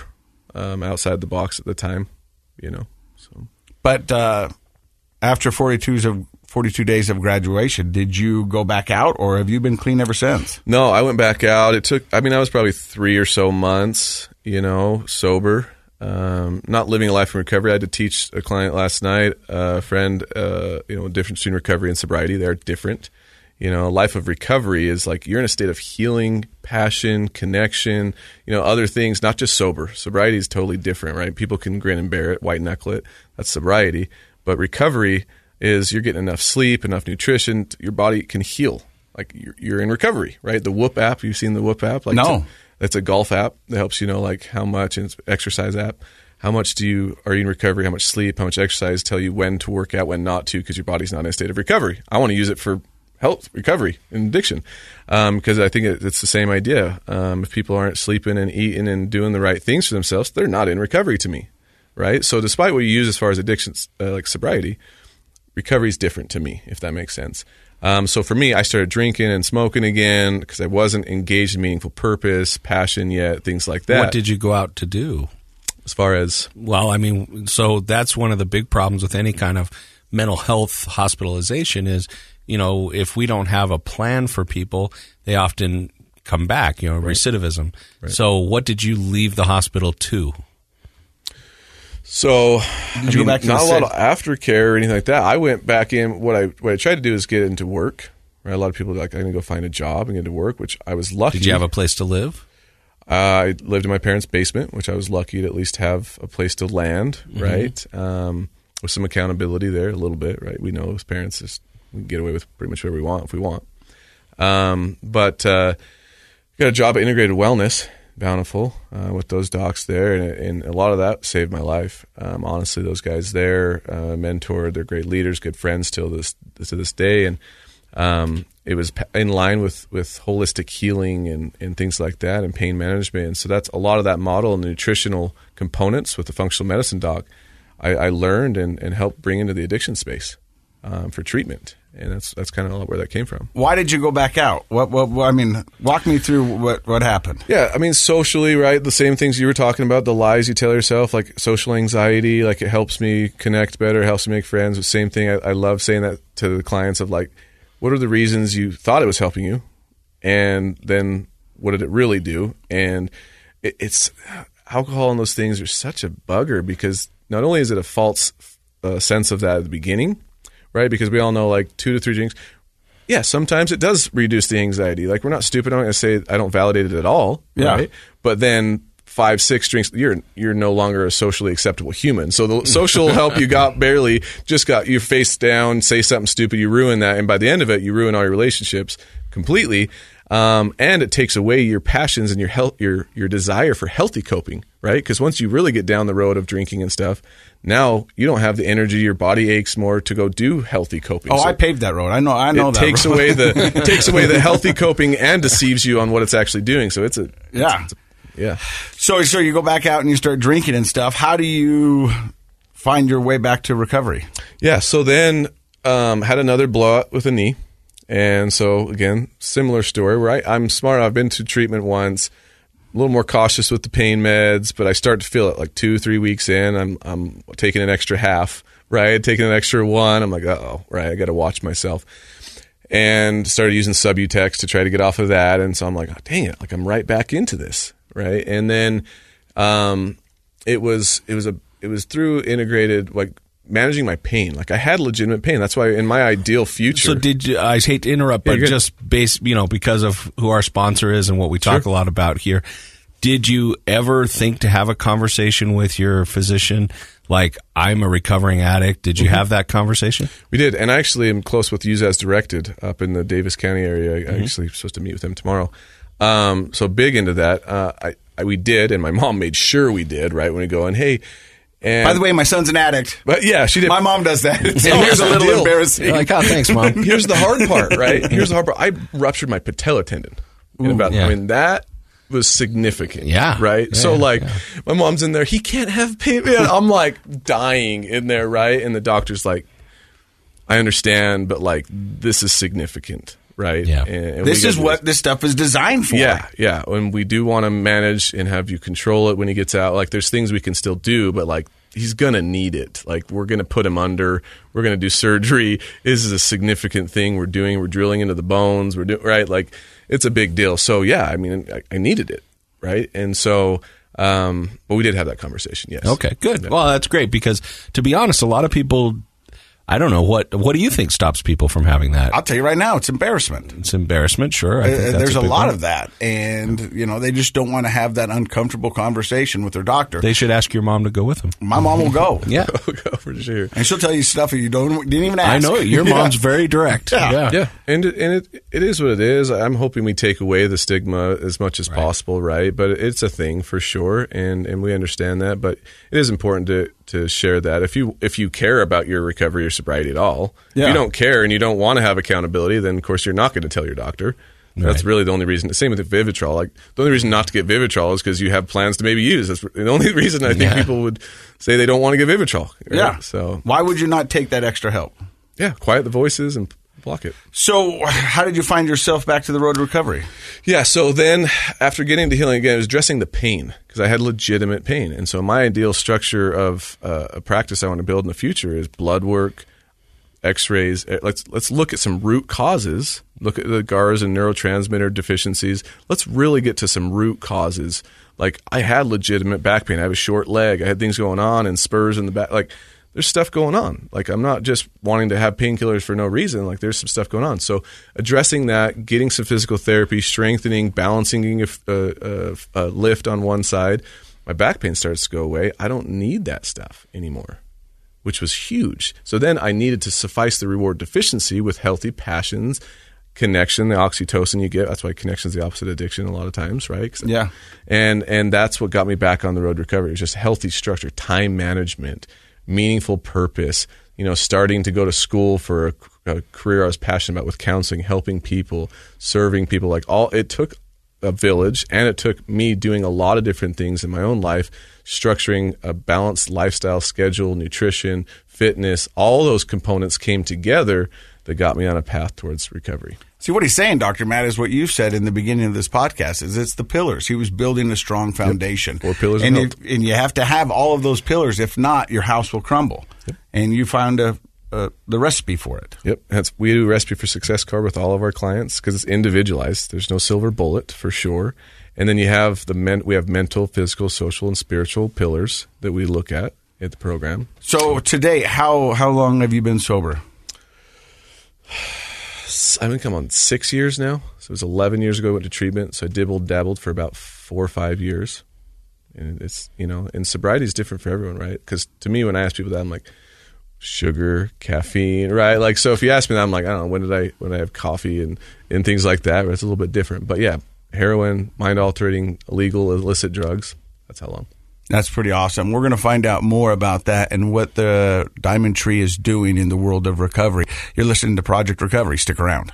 um, outside the box at the time. You know. So But uh, after 42 of 42 days of graduation, did you go back out, or have you been clean ever since? No, I went back out. It took. I mean, I was probably three or so months. You know, sober, um, not living a life in recovery. I had to teach a client last night, a friend. Uh, you know, difference between recovery and sobriety. They're different. You know, a life of recovery is like you're in a state of healing, passion, connection. You know, other things, not just sober. Sobriety is totally different, right? People can grin and bear it, white knuckle it. That's sobriety. But recovery is you're getting enough sleep, enough nutrition, your body can heal. Like you're, you're in recovery, right? The Whoop app, you've seen the Whoop app? Like No. it's a golf app that helps you know like how much and it's an exercise app. How much do you are you in recovery? How much sleep? How much exercise? Tell you when to work out, when not to, because your body's not in a state of recovery. I want to use it for health, recovery, and addiction, because I think it, it's the same idea. Um, if people aren't sleeping and eating and doing the right things for themselves, they're not in recovery to me, right? So, despite what you use as far as addictions, uh, like sobriety, recovery is different to me, if that makes sense. Um, so for me, I started drinking and smoking again because I wasn't engaged in meaningful purpose, passion yet, things like that. What did you go out to do? as far as Well, I mean, so that's one of the big problems with any kind of mental health hospitalization is, you know, if we don't have a plan for people, they often come back, you know, recidivism. So what did you leave the hospital to? So, Did you go back to not a lot of aftercare or anything like that. I went back in. What I what I tried to do is get into work. Right, a lot of people are like I'm going to go find a job and get into work, which I was lucky. Did you have a place to live? Uh, I lived in my parents' basement, which I was lucky to at least have a place to land, Mm-hmm. right? Um, with some accountability there, a little bit, right? We know as parents, just, we can get away with pretty much whatever we want if we want. Um, but uh, got a job at Integrated Wellness, Bountiful, uh, with those docs there, and, and a lot of that saved my life. Um, honestly, those guys there, uh, mentored, they're great leaders, good friends till this to this day, and um, it was in line with, with holistic healing and, and things like that and pain management. And so that's a lot of that model and the nutritional components with the functional medicine doc I, I learned and, and helped bring into the addiction space um, for treatment. And that's that's kind of where that came from. Why did you go back out? What? What? what I mean, walk me through what what happened. Yeah, I mean, socially, right? The same things you were talking about, the lies you tell yourself, like social anxiety, like it helps me connect better, helps me make friends. The same thing. I, I love saying that to the clients of like, what are the reasons you thought it was helping you? And then what did it really do? And it, it's alcohol and those things are such a bugger because not only is it a false uh, sense of that at the beginning, right? Because we all know like two to three drinks. Yeah, sometimes it does reduce the anxiety. Like we're not stupid. I'm not going to say I don't validate it at all, Yeah. right? But then five, six drinks, you're you're no longer a socially acceptable human. So the social help you got barely just got your face down, say something stupid, you ruin that, and by the end of it, you ruin all your relationships completely. Um, and it takes away your passions and your health, your your desire for healthy coping, right? Because once you really get down the road of drinking and stuff, now you don't have the energy. Your body aches more to go do healthy coping. Oh, So I paved that road. I know. I know it takes road. away the it takes away the healthy coping and deceives you on what it's actually doing. So it's a yeah. yeah. So so you go back out and you start drinking and stuff. How do you find your way back to recovery? Yeah. So then um, had another blowout with a knee, and so again, similar story. Right, I'm smart. I've been to treatment once. A little more cautious with the pain meds, but I start to feel it like two, three weeks in. I'm I'm taking an extra half, right? Taking an extra one. I'm like, oh, right? I got to watch myself. And started using Subutex to try to get off of that. And so I'm like, oh, dang it, like I'm right back into this, right? And then um, it was it was a it was through integrated like managing my pain. Like I had legitimate pain. That's why in my ideal future. So did you, I hate to interrupt, but just base, you know, because of who our sponsor is and what we talk a lot about here, did you ever think to have a conversation with your physician? Like, I'm a recovering addict. Did you Mm-hmm. have that conversation? We did, and I actually am close with Use as Directed up in the Davis County area. I, I actually supposed to meet with them tomorrow. Um, so big into that. Uh, I, I we did, and my mom made sure we did. Right when we go and hey, and By the way, my son's an addict. but yeah, she did. My mom does that. It's And always here's a little deal. embarrassing. You're like, oh, thanks, mom. Here's the hard part, right? Here's the hard part. I ruptured my patella tendon. In about, Yeah. I mean, that was significant. Yeah. Right. Yeah, so, like, yeah. my mom's in there. He can't have pain. Man, I'm like dying in there, right? And the doctor's like, I understand, but like, this is significant, right? Yeah. And, and this is what this stuff is designed for. yeah, yeah. And we do want to manage and have you control it when he gets out. Like, there's things we can still do, but like, he's gonna need it. Like, we're gonna put him under. We're gonna do surgery. This is a significant thing we're doing. We're drilling into the bones. We're doing right. Like, it's a big deal. So yeah, I mean, I, I needed it, right? And so, um, but we did have that conversation. Yes. Okay, good. Well, that's great because to be honest, a lot of people, I don't know what what do you think stops people from having that? I'll tell you right now, it's embarrassment. It's embarrassment, sure. I think Uh, that's There's a, big lot one. of that, and you know they just don't want to have that uncomfortable conversation with their doctor. They should ask your mom to go with them. My mom will go, Yeah, for sure. and she'll tell you stuff you don't didn't even ask. I know it. Your Yeah. mom's very direct. Yeah. Yeah, and it, and it it is what it is. I'm hoping we take away the stigma as much as possible, right? But it's a thing for sure, and and we understand that. But it is important to to share that if you if you care about your recovery or sobriety at all. If Yeah. you don't care and you don't want to have accountability, then of course you're not going to tell your doctor. That's Right. really the only reason. Same with the Vivitrol. Like the only reason not to get Vivitrol is because you have plans to maybe use. That's the only reason I think Yeah. people would say they don't want to get Vivitrol. right? Yeah. So why would you not take that extra help? yeah, quiet the voices and block it. So, how did you find yourself back to the road to recovery? Yeah. So then, after getting into healing again, it was addressing the pain because I had legitimate pain, and so my ideal structure of uh, a practice I want to build in the future is blood work, X-rays. Uh, Let's let's look at some root causes look at the GARS and neurotransmitter deficiencies. Let's really get to some root causes. Like I had legitimate back pain. I have a short leg. I had things going on and spurs in the back. Like there's stuff going on. Like I'm not just wanting to have painkillers for no reason. Like there's some stuff going on. So addressing that, getting some physical therapy, strengthening, balancing a, a, a lift on one side, my back pain starts to go away. I don't need that stuff anymore, which was huge. So then I needed to suffice the reward deficiency with healthy passions connection, the oxytocin you get. That's why connection is the opposite of addiction a lot of times, right? Yeah. And and that's what got me back on the road to recovery. It was just healthy structure, time management, meaningful purpose. You know, starting to go to school for a, a career I was passionate about with counseling, helping people, serving people. Like all, it took a village and it took me doing a lot of different things in my own life, structuring a balanced lifestyle schedule, nutrition, fitness. All those components came together that got me on a path towards recovery. See what he's saying, Doctor Matt, is what you said in the beginning of this podcast. Is it's the pillars. He was building a strong foundation. Four pillars and if, and you have to have all of those pillars. If not, your house will crumble. And you found a, a the recipe for it. Yep, that's we do recipe for success card with all of our clients because it's individualized. There's no silver bullet for sure. And then you have the men, we have mental, physical, social, and spiritual pillars that we look at at the program. So today, how how long have you been sober? I've been come on six years now. So it was 11 years ago I went to treatment. So I dibbled, dabbled for about four or five years. And it's, you know, and sobriety is different for everyone, right? Because to me, when I ask people that, I'm like, sugar, caffeine, right? Like, so if you ask me that, I'm like, I don't know, when did I, when I have coffee and, and things like that, it's a little bit different. But yeah, heroin, mind altering, illegal, illicit drugs. That's how long. That's pretty awesome. We're going to find out more about that and what the Diamond Tree is doing in the world of recovery. You're listening to Project Recovery. Stick around.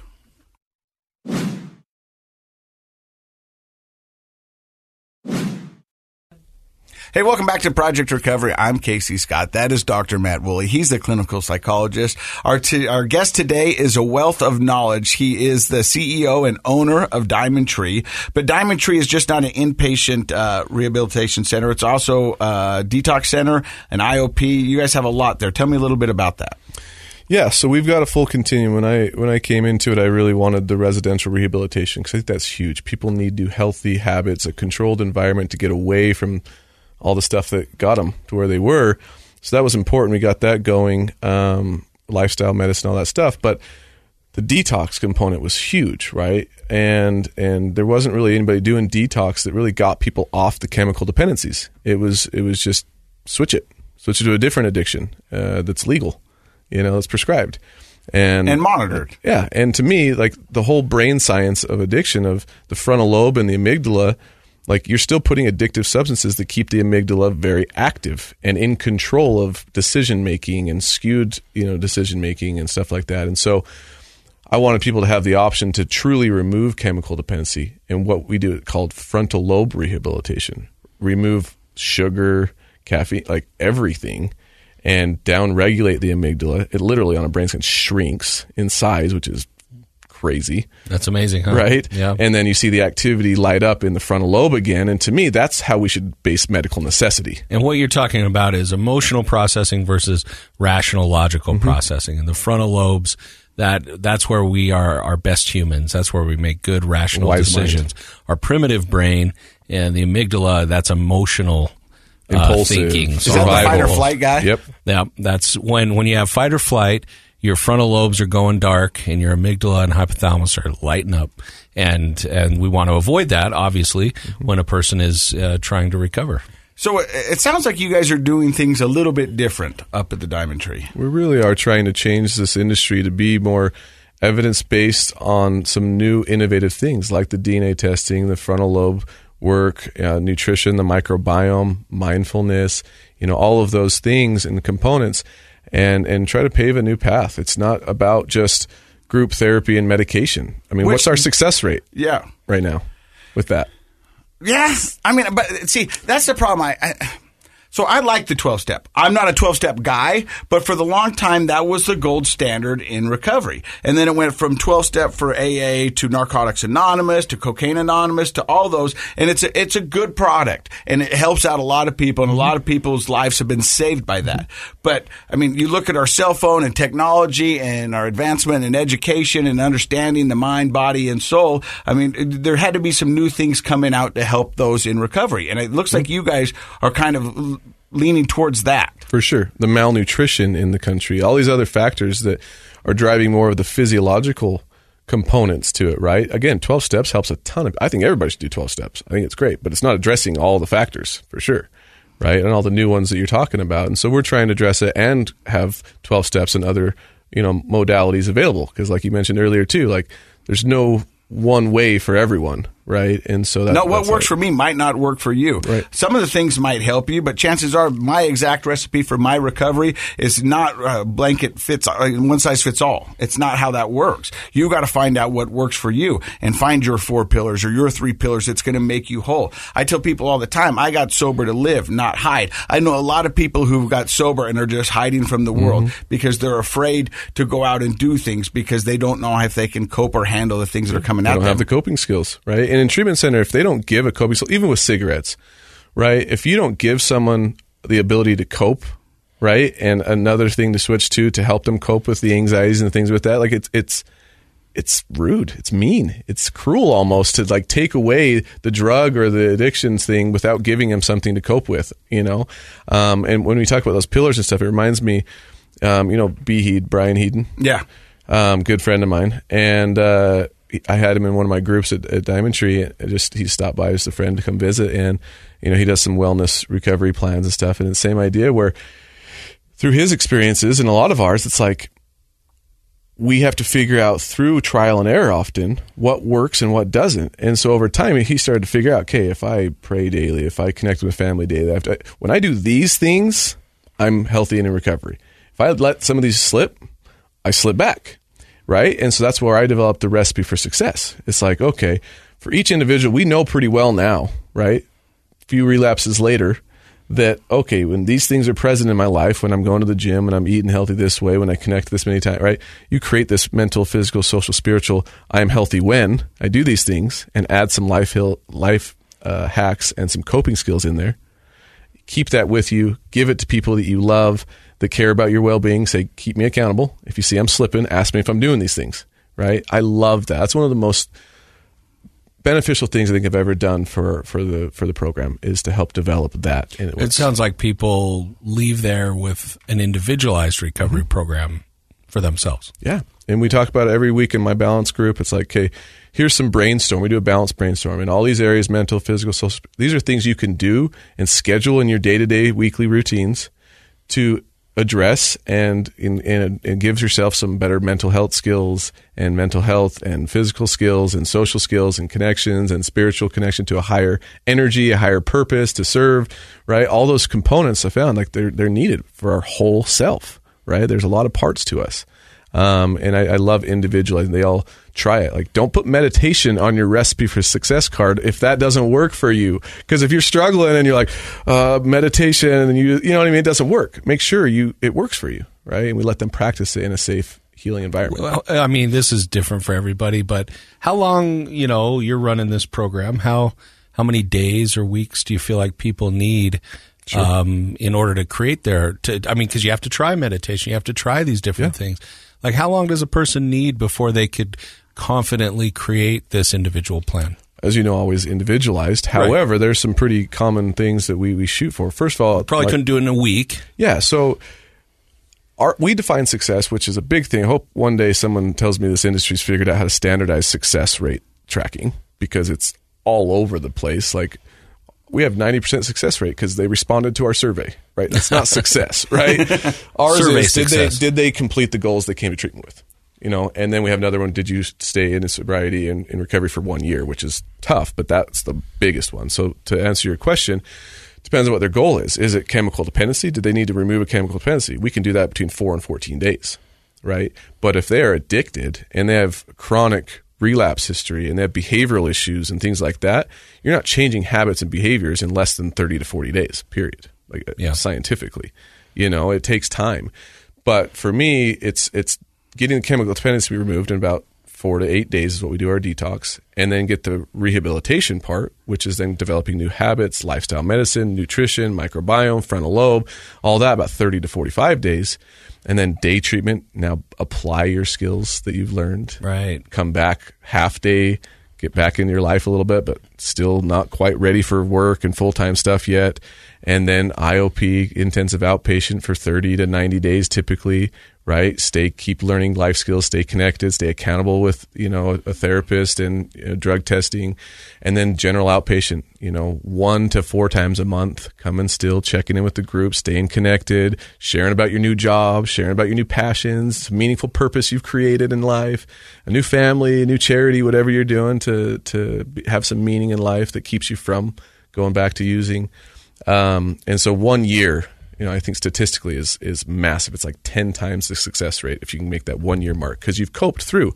Hey, welcome back to Project Recovery. I'm Casey Scott. That is Dr. Matt Woolley. He's a clinical psychologist. Our t- our guest today is a wealth of knowledge. He is the CEO and owner of Diamond Tree. But Diamond Tree is just not an inpatient uh, rehabilitation center. It's also a detox center, an IOP. You guys have a lot there. Tell me a little bit about that. Yeah, so we've got a full continuum. When I when I came into it, I really wanted the residential rehabilitation because I think that's huge. People need to healthy habits, a controlled environment to get away from all the stuff that got them to where they were. So that was important. We got that going, um, lifestyle medicine, all that stuff. But the detox component was huge, right? And and there wasn't really anybody doing detox that really got people off the chemical dependencies. It was it was just switch it, switch it to a different addiction uh, that's legal, you know, that's prescribed. And, And monitored. yeah, and to me, like the whole brain science of addiction of the frontal lobe and the amygdala, like you're still putting addictive substances that keep the amygdala very active and in control of decision making and skewed, you know, decision making and stuff like that. And so I wanted people to have the option to truly remove chemical dependency and what we do called frontal lobe rehabilitation. Remove sugar, caffeine, like everything and down regulate the amygdala. It literally on a brain scan shrinks in size, which is crazy, That's amazing, huh? right? Yeah. And then you see the activity light up in the frontal lobe again. And to me, that's how we should base medical necessity. And what you're talking about is emotional processing versus rational logical Mm-hmm. processing. And the frontal lobes, that that's where we are our best humans. That's where we make good rational Wise mind. decisions. Our primitive brain and the amygdala, that's emotional uh, Impulsive. thinking. Is Is that the fight or flight guy? Yep. Yeah, that's when when you have fight or flight, your frontal lobes are going dark, and your amygdala and hypothalamus are lighting up, and and we want to avoid that, obviously, when a person is uh, trying to recover. So it, it sounds like you guys are doing things a little bit different up at the Diamond Tree. We really are trying to change this industry to be more evidence based on some new innovative things like the DNA testing, the frontal lobe work, uh, nutrition, the microbiome, mindfulness, you know, all of those things and components and and try to pave a new path. It's not about just group therapy and medication. I mean, Which- what's our success rate Yeah. right now with that? Yes, I mean, but see, that's the problem. I, I So I like the 12 step. I'm not a 12 step guy, but for the long time, that was the gold standard in recovery. And then it went from 12 step for AA to Narcotics Anonymous to Cocaine Anonymous to all those. And it's a, it's a good product and it helps out a lot of people and a lot of people's lives have been saved by that. But I mean, you look at our cell phone and technology and our advancement in education and understanding the mind, body, and soul. I mean, there had to be some new things coming out to help those in recovery. And it looks like you guys are kind of leaning towards that. For sure. The malnutrition in the country, all these other factors that are driving more of the physiological components to it, right? Again, 12 steps helps a ton of I think everybody should do 12 steps. I think it's great, but it's not addressing all the factors for sure. Right? And all the new ones that you're talking about. And so we're trying to address it and have 12 steps and other, you know, modalities available because like you mentioned earlier too, like there's no one way for everyone, right? And so that, no, what works for me might not work for you. Right. Some of the things might help you, but chances are my exact recipe for my recovery is not uh, blanket fits uh, one size fits all. It's not how that works. You got to find out what works for you and find your four pillars or your three pillars that's going to make you whole. I tell people all the time, I got sober to live, not hide. I know a lot of people who've got sober and are just hiding from the world Mm-hmm. because they're afraid to go out and do things because they don't know if they can cope or handle the things that are coming they at don't them. have the coping skills, right? And in treatment center, if they don't give a coping skill, even with cigarettes, right? If you don't give someone the ability to cope, right, and another thing to switch to to help them cope with the anxieties and things with that, like it's it's it's rude, it's mean, it's cruel almost to like take away the drug or the addictions thing without giving them something to cope with, you know. Um, and when we talk about those pillars and stuff, it reminds me, um, you know, B. Heed, Brian Heeden yeah. um, good friend of mine, and uh, I had him in one of my groups at, at Diamond Tree. and Just he stopped by as a friend to come visit, and you know he does some wellness recovery plans and stuff. And the same idea where through his experiences and a lot of ours, it's like we have to figure out through trial and error often what works and what doesn't. And so over time, he started to figure out, okay, if I pray daily, if I connect with family daily, after, when I do these things, I'm healthy and in recovery. If I let some of these slip, I slip back, right? And so that's where I developed the recipe for success. It's like, okay, for each individual, we know pretty well now, right? few relapses later that okay when these things are present in my life when i'm going to the gym and i'm eating healthy this way when i connect this many times right you create this mental physical social spiritual i am healthy when i do these things and add some life hill life uh, hacks and some coping skills in there keep that with you give it to people that you love that care about your well-being say keep me accountable if you see i'm slipping ask me if i'm doing these things right i love that that's one of the most beneficial things I think I've ever done for, for the for the program is to help develop that. And It works. sounds like people leave there with an individualized recovery Mm-hmm. program for themselves. yeah, and we talk about it every week in my balance group. It's like, okay, here's some brainstorm. We do a balance brainstorm in all these areas: mental, physical, social. These are things you can do and schedule in your day to day, weekly routines to address and, and and and gives yourself some better mental health skills and mental health and physical skills and social skills and connections and spiritual connection to a higher energy, a higher purpose to serve, right? All those components I found like they're they're needed for our whole self, right? There's a lot of parts to us. Um, and I, I love individualizing. They all try it. Like, don't put meditation on your recipe for success card if that doesn't work for you. Because if you're struggling and you're like uh, meditation, and you you know what I mean, it doesn't work. Make sure you it works for you, right? And we let them practice it in a safe, healing environment. Well, I mean, this is different for everybody, but how long, you know, you're running this program? How how many days or weeks do you feel like people need um, in order to create their? To, I mean, because you have to try meditation, you have to try these different things. Like, how long does a person need before they could confidently create this individual plan? As you know, always individualized. However, there's some pretty common things that we, we shoot for. First of all, Probably like- couldn't do it in a week. Yeah. So our, we define success, which is a big thing. I hope one day someone tells me this industry's figured out how to standardize success rate tracking because it's all over the place. Like we have 90% success rate because they responded to our survey, right? That's not success, right? Ours Survey is did success. they, did they complete the goals they came to treatment with? You know, and then we have another one. Did you stay in sobriety and in recovery for one year, which is tough, but that's the biggest one. So to answer your question, depends on what their goal is. Is it chemical dependency? Do they need to remove a chemical dependency? We can do that between four and 14 days, right? But if they are addicted and they have chronic relapse history and they have behavioral issues and things like that, you're not changing habits and behaviors in less than 30 to 40 days, period. like uh, Yeah. scientifically. You know, it takes time. But for me, it's it's getting the chemical dependency removed in about four to eight days is what we do our detox, and then get the rehabilitation part, which is then developing new habits, lifestyle medicine, nutrition, microbiome, frontal lobe, all that about thirty to forty five days, and then day treatment. Now apply your skills that you've learned. Right. Come back half day, get back in your life a little bit, but still not quite ready for work and full time stuff yet. And then IOP, intensive outpatient for 30 to 90 days typically, right? Stay, keep learning life skills, stay connected, stay accountable with, you know, a therapist and you know, drug testing. And then general outpatient, you know, one to four times a month, coming still, checking in with the group, staying connected, sharing about your new job, sharing about your new passions, meaningful purpose you've created in life, a new family, a new charity, whatever you're doing to, to have some meaning in life that keeps you from going back to using. Um, and so one year, you know, I think statistically is is massive. It's like ten times the success rate if you can make that one year mark because you've coped through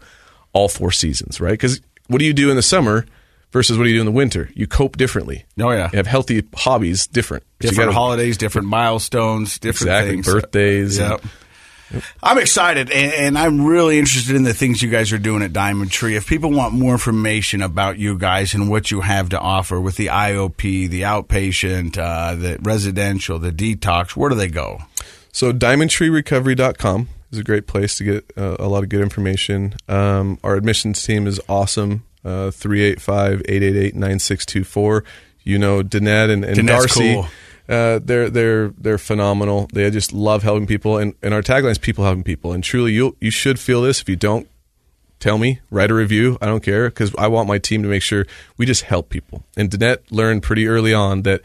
all four seasons, right? Because what do you do in the summer versus what do you do in the winter? You cope differently. Oh, yeah. you have healthy hobbies, different. Different gotta- holidays, different milestones, different exactly things. birthdays. and- Yep. I'm excited, and, and I'm really interested in the things you guys are doing at Diamond Tree. If people want more information about you guys and what you have to offer with the IOP, the outpatient, uh, the residential, the detox, where do they go? So diamondtreerecovery.com is a great place to get uh, a lot of good information. Um, our admissions team is awesome. Uh, 385-888-9624. You know, Danette and, and Danette's Darcy. cool. Uh, they're they're they're phenomenal. They just love helping people, and, and our tagline is "People helping people." And truly, you you should feel this. If you don't, tell me. Write a review. I don't care because I want my team to make sure we just help people. And Danette learned pretty early on that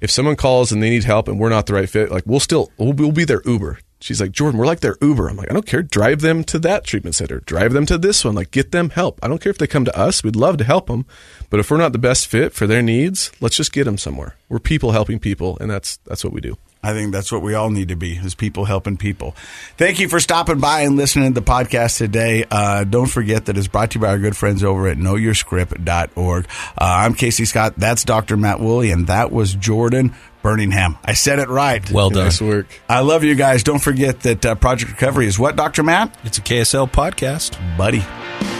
if someone calls and they need help and we're not the right fit, like we'll still we'll, we'll be their Uber. She's like, Jordan, we're like their Uber. I'm like, I don't care. Drive them to that treatment center. Drive them to this one. Like, get them help. I don't care if they come to us. We'd love to help them. But if we're not the best fit for their needs, let's just get them somewhere. We're people helping people, and that's that's what we do. I think that's what we all need to be is people helping people. Thank you for stopping by and listening to the podcast today. Uh, don't forget that it's brought to you by our good friends over at knowyourscript.org. Uh, I'm Casey Scott. That's Dr. Matt Woolley, and that was Jordan Birmingham. I said it right. Well done. Nice work. I love you guys. Don't forget that uh, Project Recovery is what, Dr. Matt? It's a KSL podcast. Buddy.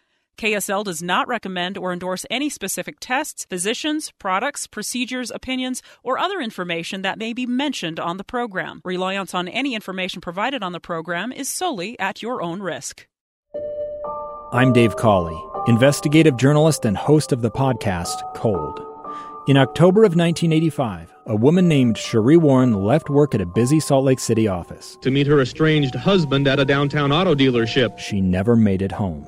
KSL does not recommend or endorse any specific tests, physicians, products, procedures, opinions, or other information that may be mentioned on the program. Reliance on any information provided on the program is solely at your own risk. I'm Dave Cawley, investigative journalist and host of the podcast Cold. In October of 1985, a woman named Sheree Warren left work at a busy Salt Lake City office. to meet her estranged husband at a downtown auto dealership. She never made it home.